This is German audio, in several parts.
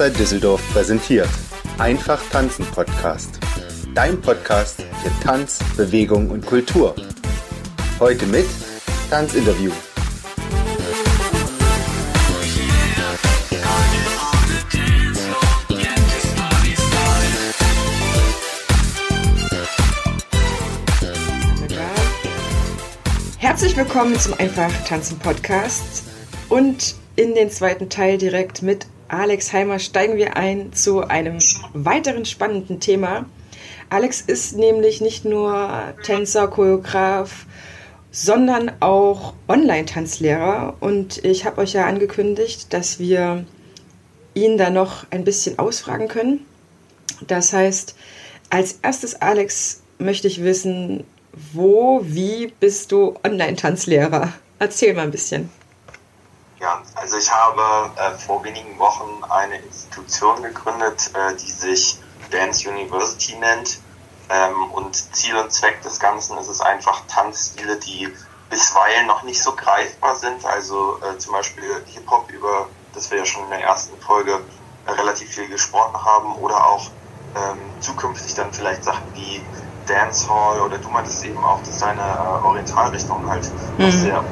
Tanzside Düsseldorf präsentiert Einfach Tanzen Podcast. Dein Podcast für Tanz, Bewegung und Kultur. Heute mit Tanzinterview. Herzlich willkommen zum Einfach Tanzen Podcast und in den zweiten Teil direkt mit Alex Heimer steigen wir ein zu einem weiteren spannenden Thema. Alex ist nämlich nicht nur Tänzer, Choreograf, sondern auch Online-Tanzlehrer und ich habe euch ja angekündigt, dass wir ihn da noch ein bisschen ausfragen können. Das heißt, als erstes, Alex, möchte ich wissen, wo, wie bist du Online-Tanzlehrer? Erzähl mal ein bisschen. Ja, also ich habe äh, vor wenigen Wochen eine Institution gegründet, äh, die sich Dance University nennt. Ähm, und Ziel und Zweck des Ganzen ist es einfach Tanzstile, die bisweilen noch nicht so greifbar sind. Also äh, zum Beispiel Hip-Hop, über das wir ja schon in der ersten Folge relativ viel gesprochen haben, oder auch ähm, zukünftig dann vielleicht Sachen wie Dancehall oder du meintest eben auch, dass deine äh, Orientalrichtung halt mhm. sehr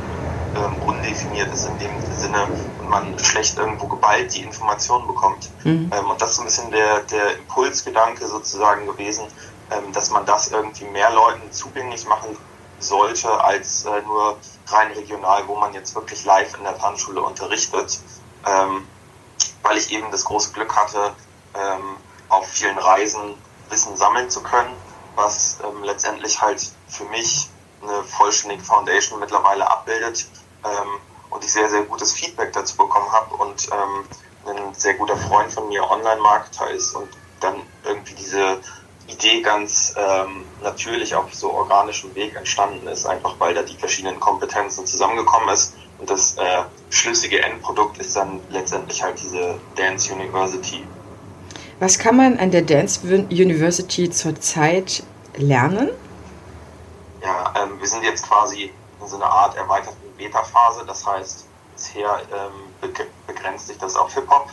ähm, undefiniert ist in dem Sinne und man schlecht irgendwo geballt die Informationen bekommt. Mhm. Ähm, und das ist so ein bisschen der, der Impulsgedanke sozusagen gewesen, ähm, dass man das irgendwie mehr Leuten zugänglich machen sollte als äh, nur rein regional, wo man jetzt wirklich live in der Tanzschule unterrichtet. Ähm, weil ich eben das große Glück hatte, ähm, auf vielen Reisen Wissen sammeln zu können was ähm, letztendlich halt für mich eine vollständige Foundation mittlerweile abbildet ähm, und ich sehr, sehr gutes Feedback dazu bekommen habe und ähm, ein sehr guter Freund von mir Online-Marketer ist und dann irgendwie diese Idee ganz ähm, natürlich auf so organischem Weg entstanden ist, einfach weil da die verschiedenen Kompetenzen zusammengekommen ist und das äh, schlüssige Endprodukt ist dann letztendlich halt diese Dance University. Was kann man an der Dance University zurzeit lernen? Ja, ähm, wir sind jetzt quasi in so einer Art erweiterten Beta-Phase. Das heißt, bisher ähm, begrenzt sich das auf Hip-Hop.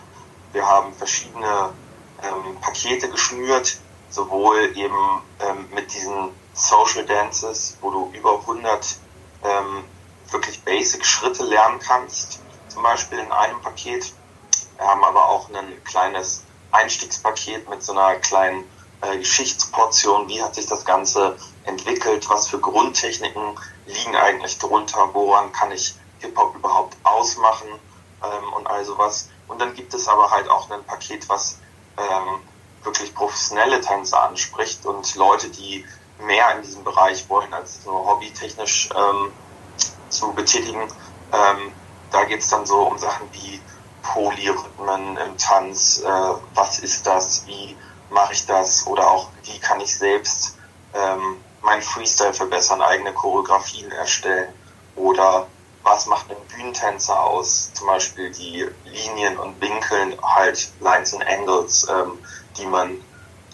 Wir haben verschiedene ähm, Pakete geschnürt, sowohl eben ähm, mit diesen Social Dances, wo du über 100 ähm, wirklich basic Schritte lernen kannst, zum Beispiel in einem Paket. Wir haben aber auch ein kleines Einstiegspaket mit so einer kleinen äh, Geschichtsportion, wie hat sich das Ganze entwickelt, was für Grundtechniken liegen eigentlich drunter, woran kann ich Hip-Hop überhaupt ausmachen ähm, und all sowas. Und dann gibt es aber halt auch ein Paket, was ähm, wirklich professionelle Tänzer anspricht und Leute, die mehr in diesem Bereich wollen, als nur hobbytechnisch ähm, zu betätigen. Ähm, da geht es dann so um Sachen wie Polyrhythmen im Tanz, äh, was ist das, wie mache ich das oder auch wie kann ich selbst ähm, mein Freestyle verbessern, eigene Choreografien erstellen oder was macht ein Bühnentänzer aus, zum Beispiel die Linien und Winkeln, halt Lines and Angles, ähm, die man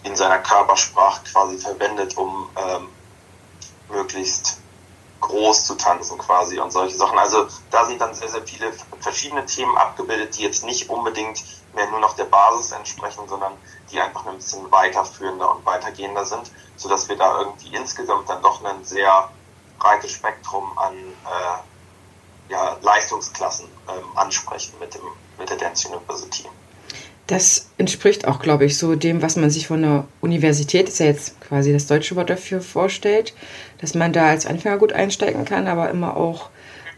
in seiner Körpersprache quasi verwendet, um ähm, möglichst groß zu tanzen quasi und solche Sachen. Also da sind dann sehr, sehr viele verschiedene Themen abgebildet, die jetzt nicht unbedingt mehr nur noch der Basis entsprechen, sondern die einfach ein bisschen weiterführender und weitergehender sind, sodass wir da irgendwie insgesamt dann doch ein sehr breites Spektrum an äh, ja, Leistungsklassen ähm, ansprechen mit, dem, mit der Dance University. Das entspricht auch, glaube ich, so dem, was man sich von der Universität, ist ja jetzt quasi das deutsche Wort dafür, vorstellt, dass man da als Anfänger gut einsteigen kann, aber immer auch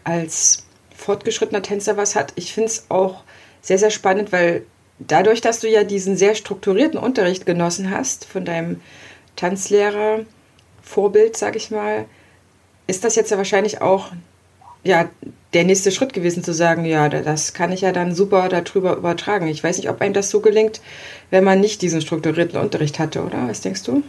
als fortgeschrittener Tänzer was hat. Ich finde es auch sehr, sehr spannend, weil dadurch, dass du ja diesen sehr strukturierten Unterricht genossen hast von deinem Tanzlehrer, Vorbild, sag ich mal, ist das jetzt ja wahrscheinlich auch ja, der nächste Schritt gewesen zu sagen, ja, das kann ich ja dann super darüber übertragen. Ich weiß nicht, ob einem das so gelingt, wenn man nicht diesen strukturierten Unterricht hatte, oder? Was denkst du?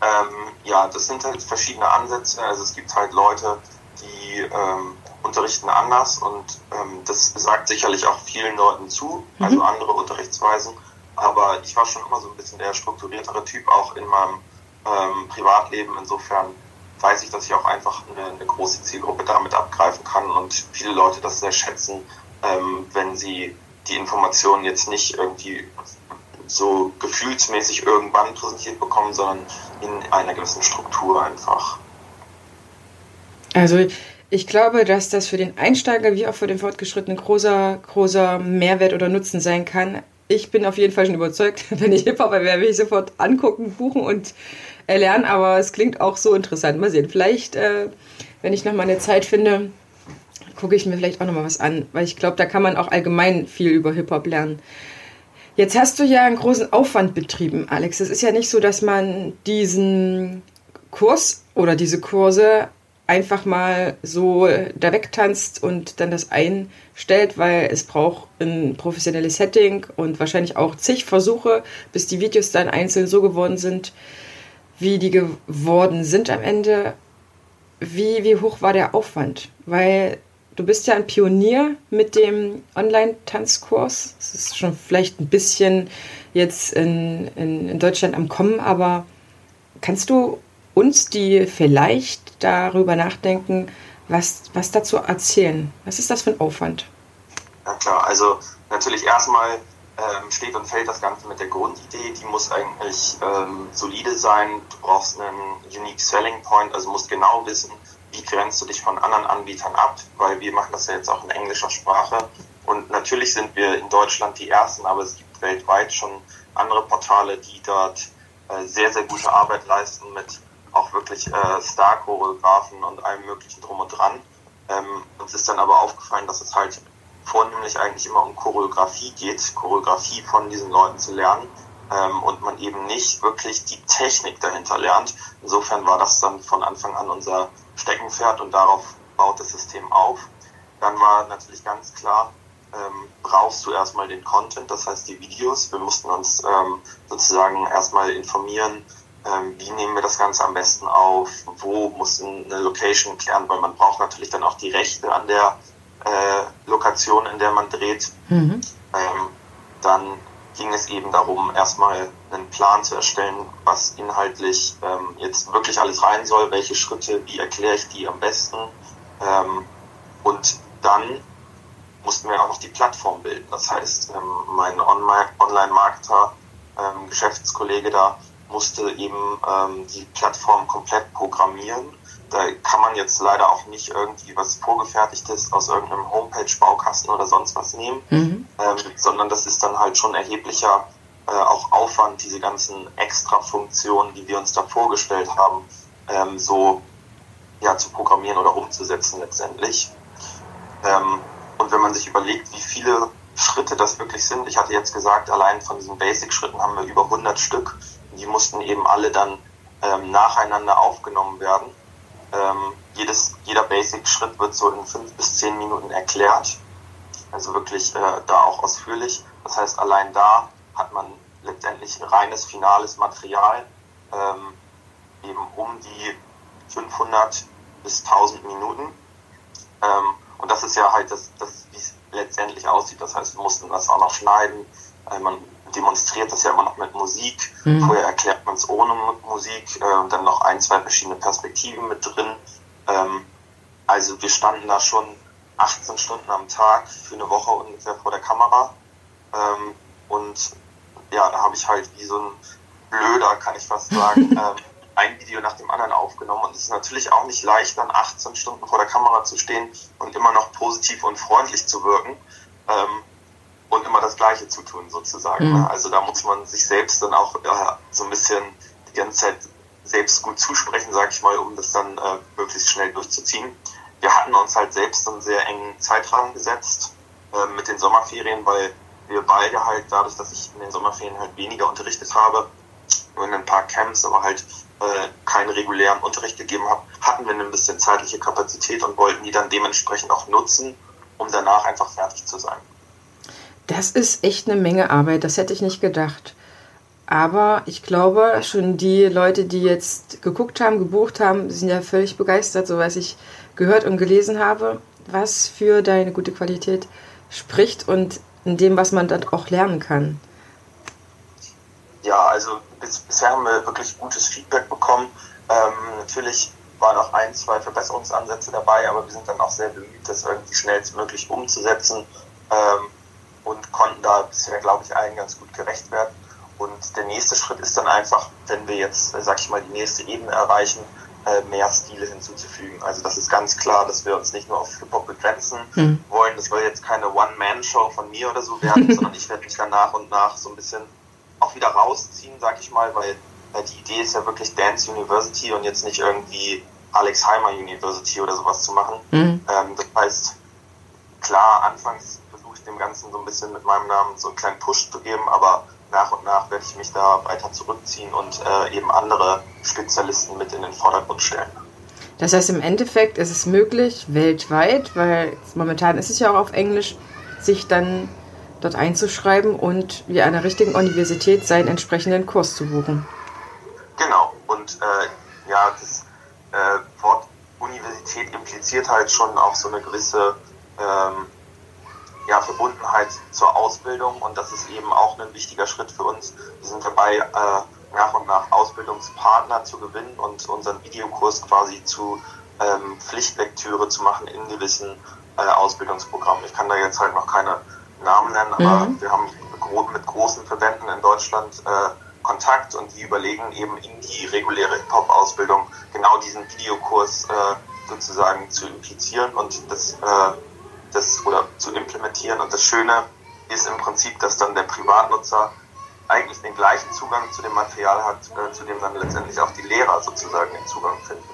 Ähm, ja, das sind halt verschiedene Ansätze. Also es gibt halt Leute, die ähm, unterrichten anders und ähm, das sagt sicherlich auch vielen Leuten zu, mhm. also andere Unterrichtsweisen. Aber ich war schon immer so ein bisschen der strukturiertere Typ, auch in meinem ähm, Privatleben. Insofern weiß ich, dass ich auch einfach eine, eine, große Zielgruppe damit abgreifen kann und viele Leute das sehr schätzen, ähm, wenn sie die Informationen jetzt nicht irgendwie so gefühlsmäßig irgendwann präsentiert bekommen, sondern in einer gewissen Struktur einfach. Also ich glaube, dass das für den Einsteiger wie auch für den Fortgeschrittenen großer, großer Mehrwert oder Nutzen sein kann. Ich bin auf jeden Fall schon überzeugt, wenn ich Hip-Hopper wäre, will ich sofort angucken, buchen und erlernen, aber es klingt auch so interessant. Mal sehen, vielleicht, äh, wenn ich nochmal eine Zeit finde, gucke ich mir vielleicht auch nochmal was an, weil ich glaube, da kann man auch allgemein viel über Hip-Hop lernen. Jetzt hast du ja einen großen Aufwand betrieben, Alex. Es ist ja nicht so, dass man diesen Kurs oder diese Kurse einfach mal so da wegtanzt und dann das einstellt, weil es braucht ein professionelles Setting und wahrscheinlich auch zig Versuche, bis die Videos dann einzeln so geworden sind, wie die geworden sind am Ende. Wie, wie hoch war der Aufwand? Weil du bist ja ein Pionier mit dem Online-Tanzkurs. Es ist schon vielleicht ein bisschen jetzt in, in, in Deutschland am Kommen, aber kannst du uns, die vielleicht darüber nachdenken, was, was dazu erzählen? Was ist das für ein Aufwand? Ja klar, also natürlich erstmal ähm, steht und fällt das Ganze mit der Grundidee. Die muss eigentlich ähm, solide sein. Du brauchst einen Unique Selling Point, also musst genau wissen, wie grenzt du dich von anderen Anbietern ab, weil wir machen das ja jetzt auch in englischer Sprache. Und natürlich sind wir in Deutschland die Ersten, aber es gibt weltweit schon andere Portale, die dort äh, sehr, sehr gute Arbeit leisten mit auch wirklich äh, Star-Choreografen und allem möglichen drum und dran. Ähm, uns ist dann aber aufgefallen, dass es halt vornehmlich eigentlich immer um Choreografie geht, Choreografie von diesen Leuten zu lernen ähm, und man eben nicht wirklich die Technik dahinter lernt. Insofern war das dann von Anfang an unser Steckenpferd und darauf baut das System auf. Dann war natürlich ganz klar, ähm, brauchst du erstmal den Content, das heißt die Videos. Wir mussten uns ähm, sozusagen erstmal informieren, ähm, wie nehmen wir das Ganze am besten auf, wo muss eine Location klären, weil man braucht natürlich dann auch die Rechte an der äh, Lokation, in der man dreht. Mhm. Ähm, dann ging es eben darum, erstmal einen Plan zu erstellen, was inhaltlich ähm, jetzt wirklich alles rein soll, welche Schritte, wie erkläre ich die am besten. Ähm, und dann mussten wir auch noch die Plattform bilden. Das heißt, ähm, mein Online-Marketer, ähm, Geschäftskollege da, musste eben ähm, die Plattform komplett programmieren da kann man jetzt leider auch nicht irgendwie was Vorgefertigtes aus irgendeinem Homepage-Baukasten oder sonst was nehmen, mhm. ähm, sondern das ist dann halt schon erheblicher äh, auch Aufwand, diese ganzen Extra-Funktionen, die wir uns da vorgestellt haben, ähm, so ja, zu programmieren oder umzusetzen letztendlich. Ähm, und wenn man sich überlegt, wie viele Schritte das wirklich sind, ich hatte jetzt gesagt, allein von diesen Basic-Schritten haben wir über 100 Stück, die mussten eben alle dann ähm, nacheinander aufgenommen werden ähm, jedes, jeder Basic-Schritt wird so in fünf bis zehn Minuten erklärt. Also wirklich äh, da auch ausführlich. Das heißt, allein da hat man letztendlich reines finales Material, ähm, eben um die 500 bis 1000 Minuten. Ähm, und das ist ja halt das, das wie es letztendlich aussieht. Das heißt, wir mussten das auch noch schneiden. Äh, man demonstriert das ja immer noch mit Musik. Mhm. Vorher erklärt man es ohne Musik, äh, dann noch ein, zwei verschiedene Perspektiven mit drin. Ähm, also wir standen da schon 18 Stunden am Tag für eine Woche ungefähr vor der Kamera. Ähm, und ja, da habe ich halt wie so ein Blöder, kann ich fast sagen, ähm, ein Video nach dem anderen aufgenommen. Und es ist natürlich auch nicht leicht, dann 18 Stunden vor der Kamera zu stehen und immer noch positiv und freundlich zu wirken. Ähm, und immer das Gleiche zu tun, sozusagen. Mhm. Also da muss man sich selbst dann auch äh, so ein bisschen die ganze Zeit selbst gut zusprechen, sag ich mal, um das dann äh, möglichst schnell durchzuziehen. Wir hatten uns halt selbst einen sehr engen Zeitrahmen gesetzt äh, mit den Sommerferien, weil wir beide halt dadurch, dass ich in den Sommerferien halt weniger unterrichtet habe, nur in ein paar Camps, aber halt äh, keinen regulären Unterricht gegeben habe, hatten wir ein bisschen zeitliche Kapazität und wollten die dann dementsprechend auch nutzen, um danach einfach fertig zu sein. Das ist echt eine Menge Arbeit, das hätte ich nicht gedacht. Aber ich glaube, schon die Leute, die jetzt geguckt haben, gebucht haben, sind ja völlig begeistert, so was ich gehört und gelesen habe, was für deine gute Qualität spricht und in dem, was man dann auch lernen kann. Ja, also bis, bisher haben wir wirklich gutes Feedback bekommen. Ähm, natürlich waren auch ein, zwei Verbesserungsansätze dabei, aber wir sind dann auch sehr bemüht, das irgendwie schnellstmöglich umzusetzen. Ähm, und konnten da bisher, glaube ich, allen ganz gut gerecht werden. Und der nächste Schritt ist dann einfach, wenn wir jetzt, sag ich mal, die nächste Ebene erreichen, äh, mehr Stile hinzuzufügen. Also das ist ganz klar, dass wir uns nicht nur auf Hip-Hop begrenzen mhm. wollen. Das soll jetzt keine One-Man-Show von mir oder so werden, sondern ich werde mich dann nach und nach so ein bisschen auch wieder rausziehen, sag ich mal, weil, weil die Idee ist ja wirklich Dance University und jetzt nicht irgendwie Alexheimer University oder sowas zu machen. Mhm. Ähm, das heißt, klar, anfangs dem Ganzen so ein bisschen mit meinem Namen so einen kleinen Push zu geben, aber nach und nach werde ich mich da weiter zurückziehen und äh, eben andere Spezialisten mit in den Vordergrund stellen. Das heißt, im Endeffekt ist es möglich, weltweit, weil momentan ist es ja auch auf Englisch, sich dann dort einzuschreiben und wie einer richtigen Universität seinen entsprechenden Kurs zu buchen. Genau, und äh, ja, das äh, Wort Universität impliziert halt schon auch so eine gewisse ähm, ja, Verbundenheit zur Ausbildung und das ist eben auch ein wichtiger Schritt für uns. Wir sind dabei, äh, nach und nach Ausbildungspartner zu gewinnen und unseren Videokurs quasi zu ähm, Pflichtlektüre zu machen in gewissen äh, Ausbildungsprogrammen. Ich kann da jetzt halt noch keine Namen nennen, aber mhm. wir haben mit großen Verbänden in Deutschland äh, Kontakt und die überlegen eben in die reguläre Hip-Hop-Ausbildung genau diesen Videokurs äh, sozusagen zu implizieren und das äh, das oder zu implementieren. Und das Schöne ist im Prinzip, dass dann der Privatnutzer eigentlich den gleichen Zugang zu dem Material hat, äh, zu dem dann letztendlich auch die Lehrer sozusagen den Zugang finden.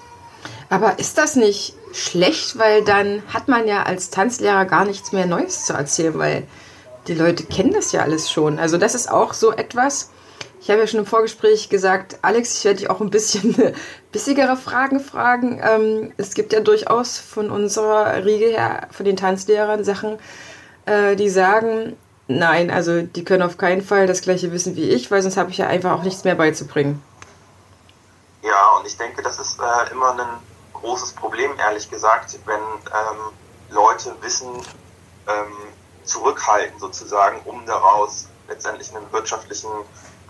Aber ist das nicht schlecht, weil dann hat man ja als Tanzlehrer gar nichts mehr Neues zu erzählen, weil die Leute kennen das ja alles schon. Also das ist auch so etwas, ich habe ja schon im Vorgespräch gesagt, Alex, ich werde dich auch ein bisschen bissigere Fragen fragen. Ähm, es gibt ja durchaus von unserer Riege her, von den Tanzlehrern Sachen, äh, die sagen, nein, also die können auf keinen Fall das gleiche wissen wie ich, weil sonst habe ich ja einfach auch nichts mehr beizubringen. Ja, und ich denke, das ist äh, immer ein großes Problem, ehrlich gesagt, wenn ähm, Leute Wissen ähm, zurückhalten, sozusagen, um daraus letztendlich einen wirtschaftlichen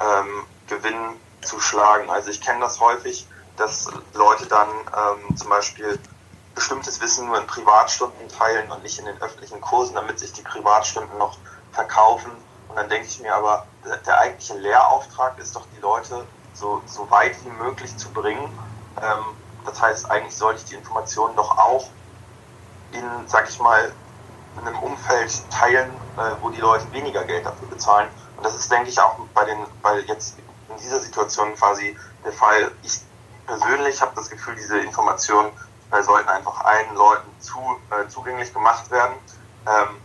ähm, Gewinn zu schlagen. Also ich kenne das häufig, dass Leute dann ähm, zum Beispiel bestimmtes Wissen nur in Privatstunden teilen und nicht in den öffentlichen Kursen, damit sich die Privatstunden noch verkaufen. Und dann denke ich mir aber, der eigentliche Lehrauftrag ist doch, die Leute so, so weit wie möglich zu bringen. Ähm, das heißt, eigentlich sollte ich die Informationen doch auch in, sag ich mal, in einem Umfeld teilen, äh, wo die Leute weniger Geld dafür bezahlen das ist, denke ich, auch bei den, bei jetzt in dieser Situation quasi der Fall. Ich persönlich habe das Gefühl, diese Informationen äh, sollten einfach allen Leuten zu, äh, zugänglich gemacht werden. Ähm,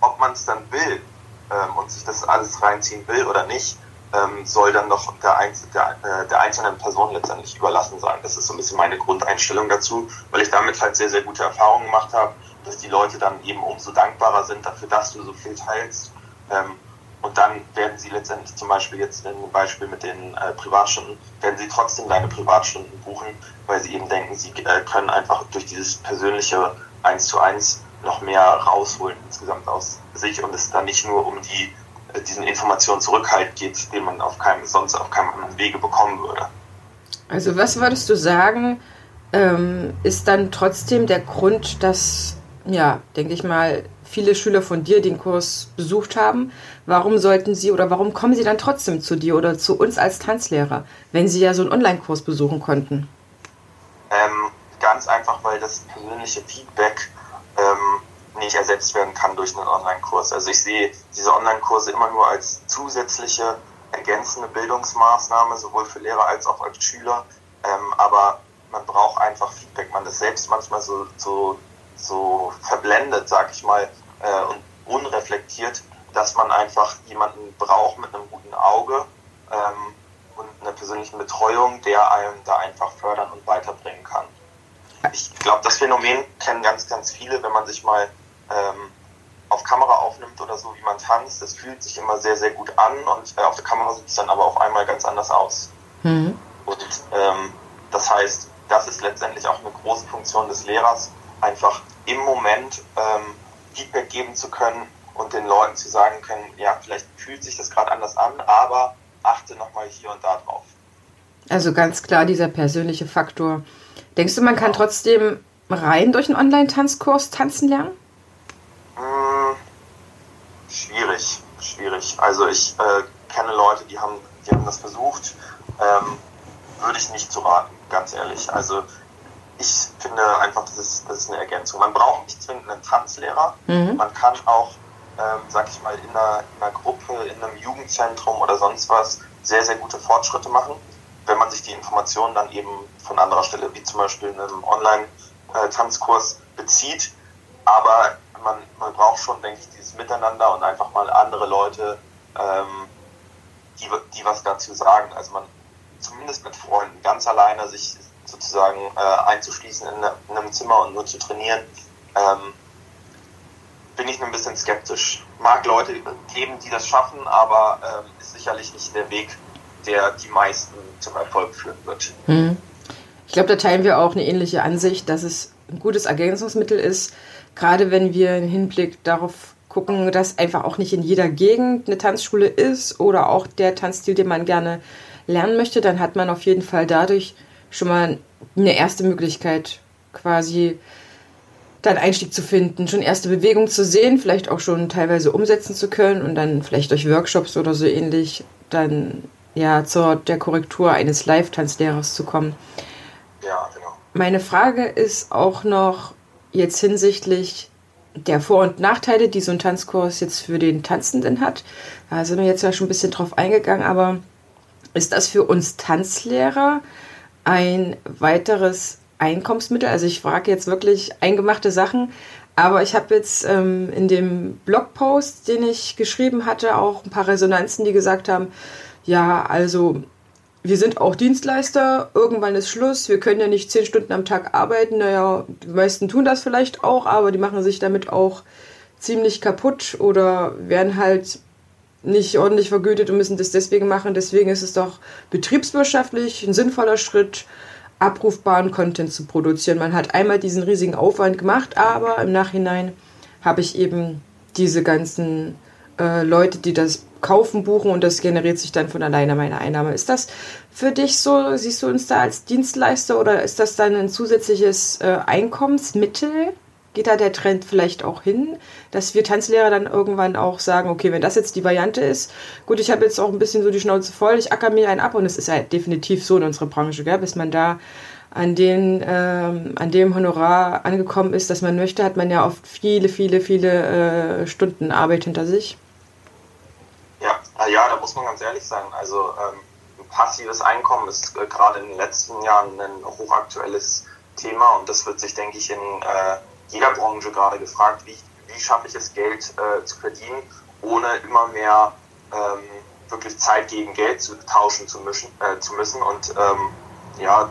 ob man es dann will ähm, und sich das alles reinziehen will oder nicht, ähm, soll dann doch der, Einz der, äh, der einzelnen Person letztendlich überlassen sein. Das ist so ein bisschen meine Grundeinstellung dazu, weil ich damit halt sehr, sehr gute Erfahrungen gemacht habe, dass die Leute dann eben umso dankbarer sind dafür, dass du so viel teilst. Ähm, und dann werden sie letztendlich zum Beispiel jetzt im Beispiel mit den äh, Privatstunden, werden sie trotzdem deine Privatstunden buchen, weil sie eben denken, sie äh, können einfach durch dieses persönliche Eins zu eins noch mehr rausholen insgesamt aus sich und es dann nicht nur um die, äh, diesen Informationsrückhalt geht, den man auf keinem, sonst auf keinem anderen Wege bekommen würde. Also was würdest du sagen, ähm, ist dann trotzdem der Grund, dass, ja, denke ich mal, viele Schüler von dir den Kurs besucht haben, warum sollten sie oder warum kommen sie dann trotzdem zu dir oder zu uns als Tanzlehrer, wenn sie ja so einen Online-Kurs besuchen konnten? Ähm, ganz einfach, weil das persönliche Feedback ähm, nicht ersetzt werden kann durch einen Online-Kurs. Also ich sehe diese Online-Kurse immer nur als zusätzliche, ergänzende Bildungsmaßnahme, sowohl für Lehrer als auch als Schüler. Ähm, aber man braucht einfach Feedback. Man ist selbst manchmal so, so so verblendet, sag ich mal, äh, und unreflektiert, dass man einfach jemanden braucht mit einem guten Auge ähm, und einer persönlichen Betreuung, der einem da einfach fördern und weiterbringen kann. Ich glaube, das Phänomen kennen ganz, ganz viele, wenn man sich mal ähm, auf Kamera aufnimmt oder so, wie man tanzt. Das fühlt sich immer sehr, sehr gut an und äh, auf der Kamera sieht es dann aber auf einmal ganz anders aus. Mhm. Und ähm, das heißt, das ist letztendlich auch eine große Funktion des Lehrers, einfach im Moment ähm, Feedback geben zu können und den Leuten zu sagen können, ja, vielleicht fühlt sich das gerade anders an, aber achte nochmal hier und da drauf. Also ganz klar dieser persönliche Faktor. Denkst du, man kann genau. trotzdem rein durch einen Online-Tanzkurs tanzen lernen? Hm, schwierig, schwierig. Also ich äh, kenne Leute, die haben, die haben das versucht. Ähm, würde ich nicht zu raten, ganz ehrlich. Also finde einfach, das ist, das ist eine Ergänzung. Man braucht nicht zwingend einen Tanzlehrer. Mhm. Man kann auch, ähm, sag ich mal, in einer, in einer Gruppe, in einem Jugendzentrum oder sonst was sehr, sehr gute Fortschritte machen, wenn man sich die Informationen dann eben von anderer Stelle, wie zum Beispiel einem Online-Tanzkurs äh, bezieht. Aber man, man braucht schon, denke ich, dieses Miteinander und einfach mal andere Leute, ähm, die, die was dazu sagen. Also man zumindest mit Freunden ganz alleine sich sozusagen äh, einzuschließen in, in, einem Zimmer und nur zu trainieren, ähm, bin ich ein bisschen skeptisch. Mag Leute geben, die das schaffen, aber ähm, ist sicherlich nicht der Weg, der die meisten zum Erfolg führen wird. Hm. Ich glaube, da teilen wir auch eine ähnliche Ansicht, dass es ein gutes Ergänzungsmittel ist, gerade wenn wir im Hinblick darauf gucken, dass einfach auch nicht in jeder Gegend eine Tanzschule ist oder auch der Tanzstil, den man gerne lernen möchte, dann hat man auf jeden Fall dadurch schon mal eine erste Möglichkeit, quasi dann Einstieg zu finden, schon erste Bewegungen zu sehen, vielleicht auch schon teilweise umsetzen zu können und dann vielleicht durch Workshops oder so ähnlich dann ja zur der Korrektur eines Live-Tanzlehrers zu kommen. Ja, genau. Meine Frage ist auch noch jetzt hinsichtlich der Vor- und Nachteile, die so ein Tanzkurs jetzt für den Tanzenden hat. Da sind wir jetzt ja schon ein bisschen drauf eingegangen, aber ist das für uns Tanzlehrer ein weiteres Einkommensmittel? Also ich frage jetzt wirklich eingemachte Sachen, aber ich habe jetzt ähm, in dem Blogpost, den ich geschrieben hatte, auch ein paar Resonanzen, die gesagt haben, ja, also wir sind auch Dienstleister, irgendwann ist Schluss, wir können ja nicht zehn Stunden am Tag arbeiten. Naja, die meisten tun das vielleicht auch, aber die machen sich damit auch ziemlich kaputt oder werden halt nicht ordentlich vergütet und müssen das deswegen machen. Deswegen ist es doch betriebswirtschaftlich ein sinnvoller Schritt, abrufbaren Content zu produzieren. Man hat einmal diesen riesigen Aufwand gemacht, aber im Nachhinein habe ich eben diese ganzen äh, Leute, die das kaufen, buchen und das generiert sich dann von alleine meine Einnahme. Ist das für dich so? Siehst du uns da als Dienstleister oder ist das dann ein zusätzliches äh, Einkommensmittel? Geht da der Trend vielleicht auch hin, dass wir Tanzlehrer dann irgendwann auch sagen, okay, wenn das jetzt die Variante ist, gut, ich habe jetzt auch ein bisschen so die Schnauze voll, ich acker mir einen ab und es ist ja definitiv so in unserer Branche, gell, bis man da an, den, ähm, an dem Honorar angekommen ist, das man möchte, hat man ja oft viele, viele, viele äh, Stunden Arbeit hinter sich. Ja, ja, da muss man ganz ehrlich sein. Also ähm, passives Einkommen ist äh, gerade in den letzten Jahren ein hochaktuelles Thema und das wird sich, denke ich, in äh, jeder Branche gerade gefragt, wie, wie schaffe ich es, Geld äh, zu verdienen, ohne immer mehr ähm, wirklich Zeit gegen Geld zu tauschen zu, mischen, äh, zu müssen. Und ähm, ja,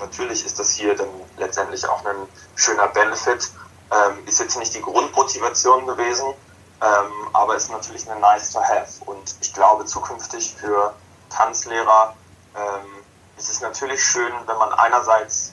natürlich ist das hier dann letztendlich auch ein schöner Benefit. Ähm, ist jetzt nicht die Grundmotivation gewesen, ähm, aber ist natürlich eine nice to have. Und ich glaube, zukünftig für Tanzlehrer ähm, ist es natürlich schön, wenn man einerseits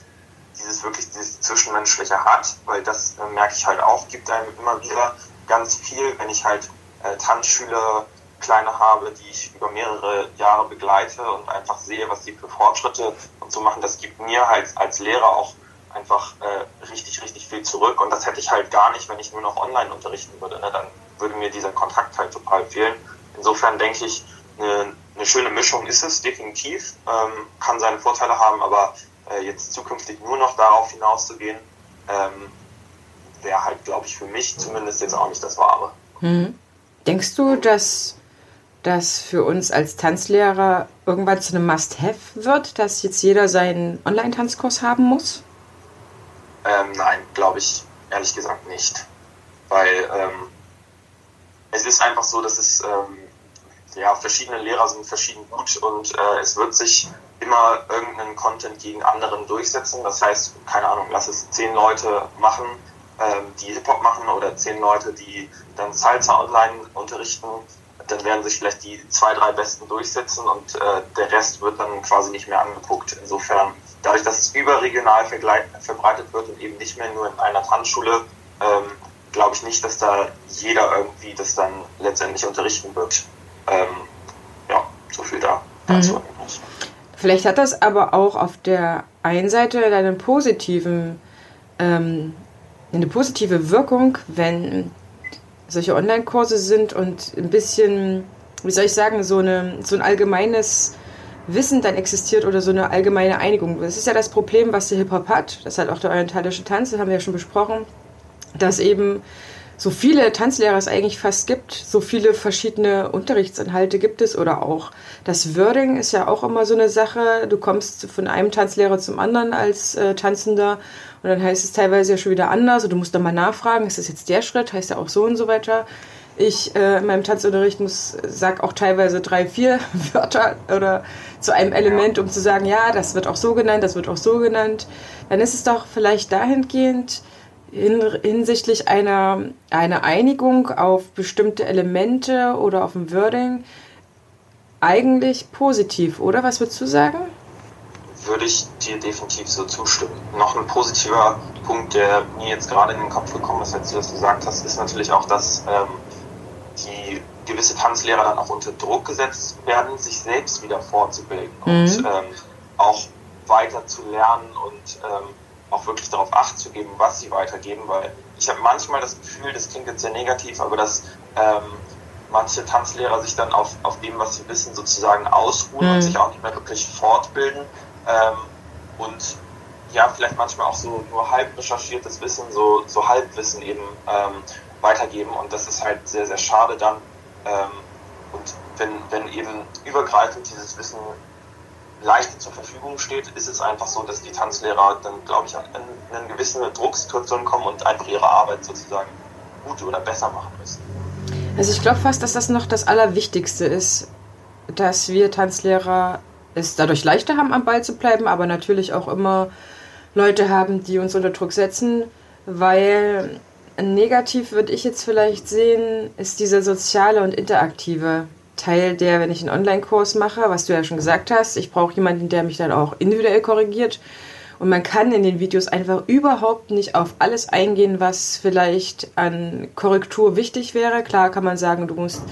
dieses wirklich dieses Zwischenmenschliche hat, weil das äh, merke ich halt auch, gibt einem immer wieder ganz viel, wenn ich halt äh, Tanzschüler kleine habe, die ich über mehrere Jahre begleite und einfach sehe, was die für Fortschritte und so machen, das gibt mir halt als Lehrer auch einfach äh, richtig, richtig viel zurück und das hätte ich halt gar nicht, wenn ich nur noch online unterrichten würde. Ne? Dann würde mir dieser Kontakt halt total fehlen. Insofern denke ich, eine, eine schöne Mischung ist es definitiv, ähm, kann seine Vorteile haben, aber äh, jetzt zukünftig nur noch darauf hinauszugehen, ähm, wäre halt, glaube ich, für mich zumindest jetzt auch nicht das Wahre. Hm. Denkst du, dass das für uns als Tanzlehrer irgendwann zu einem Must-Have wird, dass jetzt jeder seinen Online-Tanzkurs haben muss? Ähm, nein, glaube ich ehrlich gesagt nicht. Weil ähm, es ist einfach so, dass es ähm, ja, verschiedene Lehrer sind verschieden gut und äh, es wird sich immer irgendeinen Content gegen anderen durchsetzen. Das heißt, keine Ahnung, lass es zehn Leute machen, ähm, die Hip-Hop machen oder zehn Leute, die dann Salsa online unterrichten. Dann werden sich vielleicht die zwei, drei Besten durchsetzen und äh, der Rest wird dann quasi nicht mehr angeguckt. Insofern, dadurch, dass es überregional verbreitet wird und eben nicht mehr nur in einer Tanzschule, ähm, glaube ich nicht, dass da jeder irgendwie das dann letztendlich unterrichten wird. Ähm, ja, so viel da dazu. Mhm. Vielleicht hat das aber auch auf der einen Seite einen positiven, ähm, eine positive Wirkung, wenn solche Online-Kurse sind und ein bisschen, wie soll ich sagen, so, eine, so ein allgemeines Wissen dann existiert oder so eine allgemeine Einigung. Das ist ja das Problem, was der Hip-Hop hat. Das hat auch der orientalische Tanz, das haben wir ja schon besprochen, dass eben so viele Tanzlehrer es eigentlich fast gibt, so viele verschiedene Unterrichtsinhalte gibt es oder auch das Wording ist ja auch immer so eine Sache. Du kommst von einem Tanzlehrer zum anderen als äh, Tanzender und dann heißt es teilweise ja schon wieder anders und du musst dann mal nachfragen, ist das jetzt der Schritt, heißt ja auch so und so weiter. Ich äh, in meinem Tanzunterricht muss, sag auch teilweise drei, vier Wörter oder zu einem Element, um zu sagen, ja, das wird auch so genannt, das wird auch so genannt. Dann ist es doch vielleicht dahingehend hin, hinsichtlich einer, einer Einigung auf bestimmte Elemente oder auf ein Wording eigentlich positiv, oder? Was würdest du sagen? Würde ich dir definitiv so zustimmen. Noch ein positiver Punkt, der mir jetzt gerade in den Kopf gekommen ist, als du das gesagt hast, ist natürlich auch, dass ähm, die gewisse Tanzlehrer dann auch unter Druck gesetzt werden, sich selbst wieder fortzubilden mhm. und ähm, auch weiter zu lernen und ähm, auch wirklich darauf acht zu geben, was sie weitergeben, weil ich habe manchmal das Gefühl, das klingt jetzt sehr negativ, aber dass ähm, manche Tanzlehrer sich dann auf, auf dem, was sie wissen, sozusagen ausruhen mhm. und sich auch nicht mehr wirklich fortbilden ähm, und ja, vielleicht manchmal auch so nur halb recherchiertes Wissen, so, so Halbwissen eben ähm, weitergeben und das ist halt sehr, sehr schade dann. Ähm, und wenn, wenn eben übergreifend dieses Wissen leichter zur Verfügung steht, ist es einfach so, dass die Tanzlehrer dann, glaube ich, in eine gewisse Drucksituation kommen und einfach ihre Arbeit sozusagen gut oder besser machen müssen. Also ich glaube fast, dass das noch das Allerwichtigste ist, dass wir Tanzlehrer es dadurch leichter haben, am Ball zu bleiben, aber natürlich auch immer Leute haben, die uns unter Druck setzen, weil negativ würde ich jetzt vielleicht sehen, ist dieser soziale und interaktive Teil, der, wenn ich einen Online-Kurs mache, was du ja schon gesagt hast, ich brauche jemanden, der mich dann auch individuell korrigiert. Und man kann in den Videos einfach überhaupt nicht auf alles eingehen, was vielleicht an Korrektur wichtig wäre. Klar kann man sagen, du musst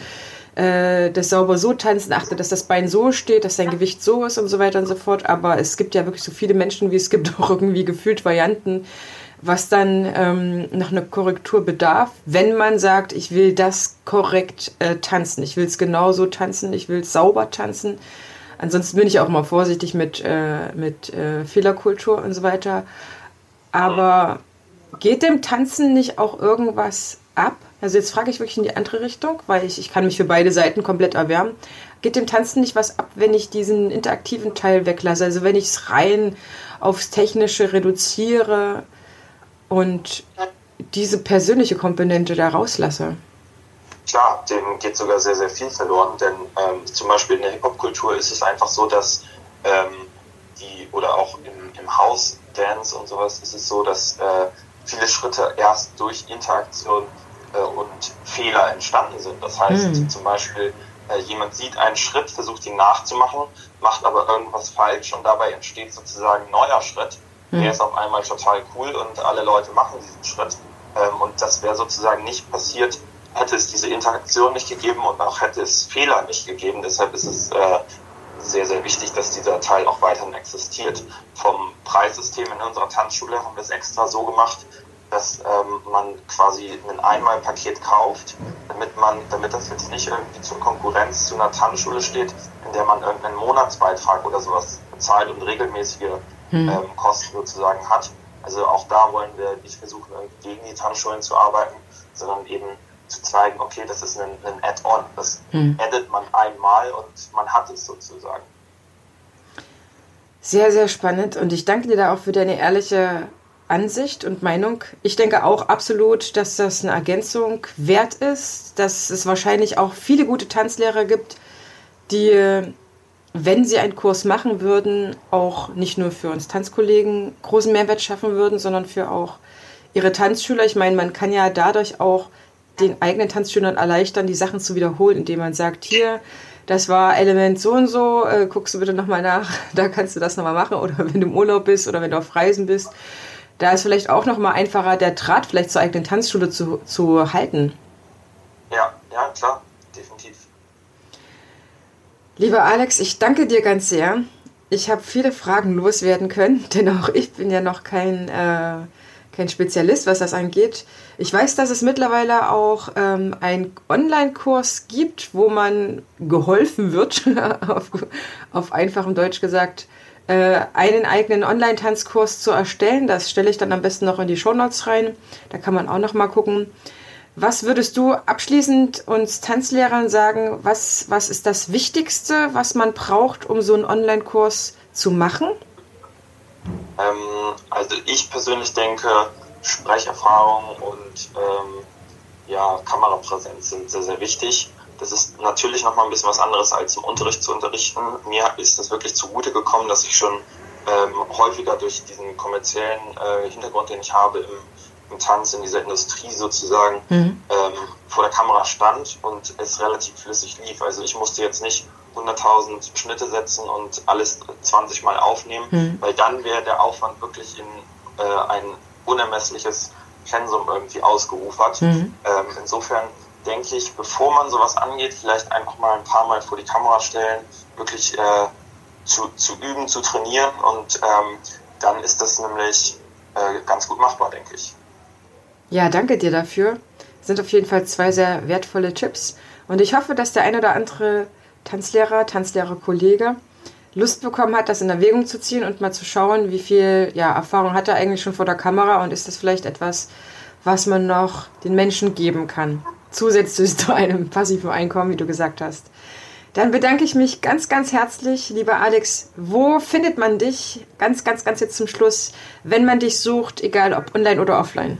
äh, das sauber so tanzen, achte, dass das Bein so steht, dass dein Gewicht so ist und so weiter und so fort. Aber es gibt ja wirklich so viele Menschen, wie es gibt auch irgendwie gefühlt Varianten, was dann ähm, nach einer Korrektur bedarf, wenn man sagt, ich will das korrekt äh, tanzen, ich will es genauso tanzen, ich will es sauber tanzen. Ansonsten bin ich auch mal vorsichtig mit, äh, mit äh, Fehlerkultur und so weiter. Aber geht dem Tanzen nicht auch irgendwas ab? Also jetzt frage ich wirklich in die andere Richtung, weil ich, ich kann mich für beide Seiten komplett erwärmen. Geht dem Tanzen nicht was ab, wenn ich diesen interaktiven Teil weglasse? Also wenn ich es rein aufs Technische reduziere, und diese persönliche Komponente da rauslasse. Klar, dem geht sogar sehr, sehr viel verloren, denn ähm, zum Beispiel in der Hip-Hop-Kultur ist es einfach so, dass ähm, die, oder auch im, im House-Dance und sowas ist es so, dass äh, viele Schritte erst durch Interaktion äh, und Fehler entstanden sind. Das heißt mhm. zum Beispiel, äh, jemand sieht einen Schritt, versucht ihn nachzumachen, macht aber irgendwas falsch und dabei entsteht sozusagen ein neuer Schritt Mhm. Der ist auf einmal total cool und alle Leute machen diesen Schritt. Ähm, und das wäre sozusagen nicht passiert, hätte es diese Interaktion nicht gegeben und auch hätte es Fehler nicht gegeben. Deshalb ist es äh, sehr, sehr wichtig, dass dieser Teil auch weiterhin existiert. Vom Preissystem in unserer Tanzschule haben wir es extra so gemacht, dass ähm, man quasi ein Einmalpaket kauft, damit man, damit das jetzt nicht irgendwie zur Konkurrenz zu einer Tanzschule steht, in der man irgendeinen Monatsbeitrag oder sowas bezahlt und regelmäßige hm. ähm, Kosten sozusagen hat. Also auch da wollen wir nicht versuchen, gegen die Tanzschulen zu arbeiten, sondern eben zu zeigen, okay, das ist ein, ein Add-on. Das hm. addet man einmal und man hat es sozusagen. Sehr, sehr spannend und ich danke dir da auch für deine ehrliche Ansicht und Meinung. Ich denke auch absolut, dass das eine Ergänzung wert ist, dass es wahrscheinlich auch viele gute Tanzlehrer gibt, die wenn sie einen Kurs machen würden, auch nicht nur für uns Tanzkollegen großen Mehrwert schaffen würden, sondern für auch ihre Tanzschüler. Ich meine, man kann ja dadurch auch den eigenen Tanzschülern erleichtern, die Sachen zu wiederholen, indem man sagt, hier, das war Element so und so, äh, guckst du bitte nochmal nach, da kannst du das nochmal machen. Oder wenn du im Urlaub bist oder wenn du auf Reisen bist, da ist vielleicht auch nochmal einfacher, der Draht vielleicht zur eigenen Tanzschule zu, zu halten. Ja, ja, klar. Lieber Alex, ich danke dir ganz sehr. Ich habe viele Fragen loswerden können, denn auch ich bin ja noch kein, äh, kein Spezialist, was das angeht. Ich weiß, dass es mittlerweile auch ähm, einen Online-Kurs gibt, wo man geholfen wird, auf, auf einfachem Deutsch gesagt, äh, einen eigenen Online-Tanzkurs zu erstellen. Das stelle ich dann am besten noch in die Shownotes rein. Da kann man auch noch mal gucken. Was würdest du abschließend uns Tanzlehrern sagen? Was, was ist das Wichtigste, was man braucht, um so einen Online-Kurs zu machen? Ähm, also ich persönlich denke, Sprecherfahrung und ähm, ja, Kamerapräsenz sind sehr, sehr wichtig. Das ist natürlich nochmal ein bisschen was anderes als im Unterricht zu unterrichten. Mir ist das wirklich zugute gekommen, dass ich schon ähm, häufiger durch diesen kommerziellen äh, Hintergrund, den ich habe im, Tanz, in dieser Industrie sozusagen, mhm. ähm, vor der Kamera stand und es relativ flüssig lief. Also ich musste jetzt nicht 100.000 Schnitte setzen und alles 20 Mal aufnehmen, mhm. weil dann wäre der Aufwand wirklich in äh, ein unermessliches Pensum irgendwie ausgeufert. Mhm. Ähm, insofern denke ich, bevor man sowas angeht, vielleicht einfach mal ein paar Mal vor die Kamera stellen, wirklich äh, zu, zu üben, zu trainieren und ähm, dann ist das nämlich äh, ganz gut machbar, denke ich. Ja, danke dir dafür. Das sind auf jeden Fall zwei sehr wertvolle Tipps und ich hoffe, dass der ein oder andere Tanzlehrer, Tanzlehrerkollege Lust bekommen hat, das in Erwägung zu ziehen und mal zu schauen, wie viel ja, Erfahrung hat er eigentlich schon vor der Kamera und ist das vielleicht etwas, was man noch den Menschen geben kann. Zusätzlich zu einem passiven Einkommen, wie du gesagt hast. Dann bedanke ich mich ganz, ganz herzlich, lieber Alex. Wo findet man dich? Ganz, ganz, ganz jetzt zum Schluss, wenn man dich sucht, egal ob online oder offline.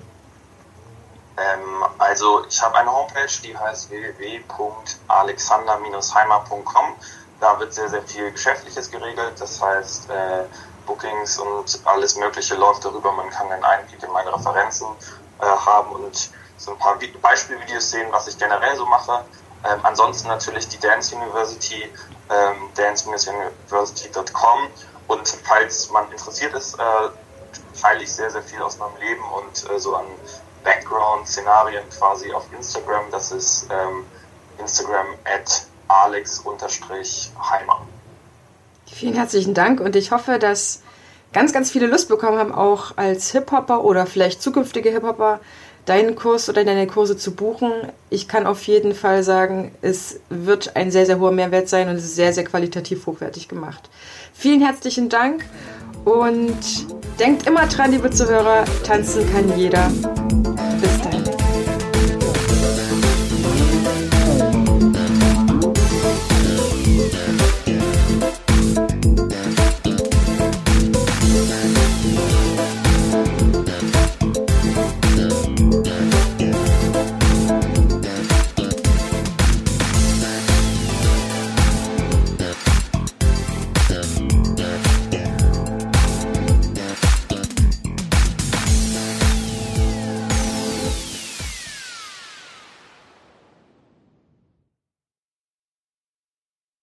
Ähm, also ich habe eine Homepage, die heißt www.alexander-heimer.com. Da wird sehr, sehr viel Geschäftliches geregelt. Das heißt, äh, Bookings und alles Mögliche läuft darüber. Man kann einen Einblick in meine Referenzen äh, haben und so ein paar Beispielvideos sehen, was ich generell so mache. Ähm, ansonsten natürlich die Dance University, ähm, dance-university.com. Und falls man interessiert ist, äh, teile ich sehr, sehr viel aus meinem Leben und äh, so an Background-Szenarien quasi auf Instagram. Das ist ähm, Instagram at alex-heimer. Vielen herzlichen Dank und ich hoffe, dass ganz, ganz viele Lust bekommen haben, auch als Hip-Hopper oder vielleicht zukünftige Hip-Hopper deinen Kurs oder deine Kurse zu buchen. Ich kann auf jeden Fall sagen, es wird ein sehr, sehr hoher Mehrwert sein und es ist sehr, sehr qualitativ hochwertig gemacht. Vielen herzlichen Dank und denkt immer dran, liebe Zuhörer, tanzen kann jeder.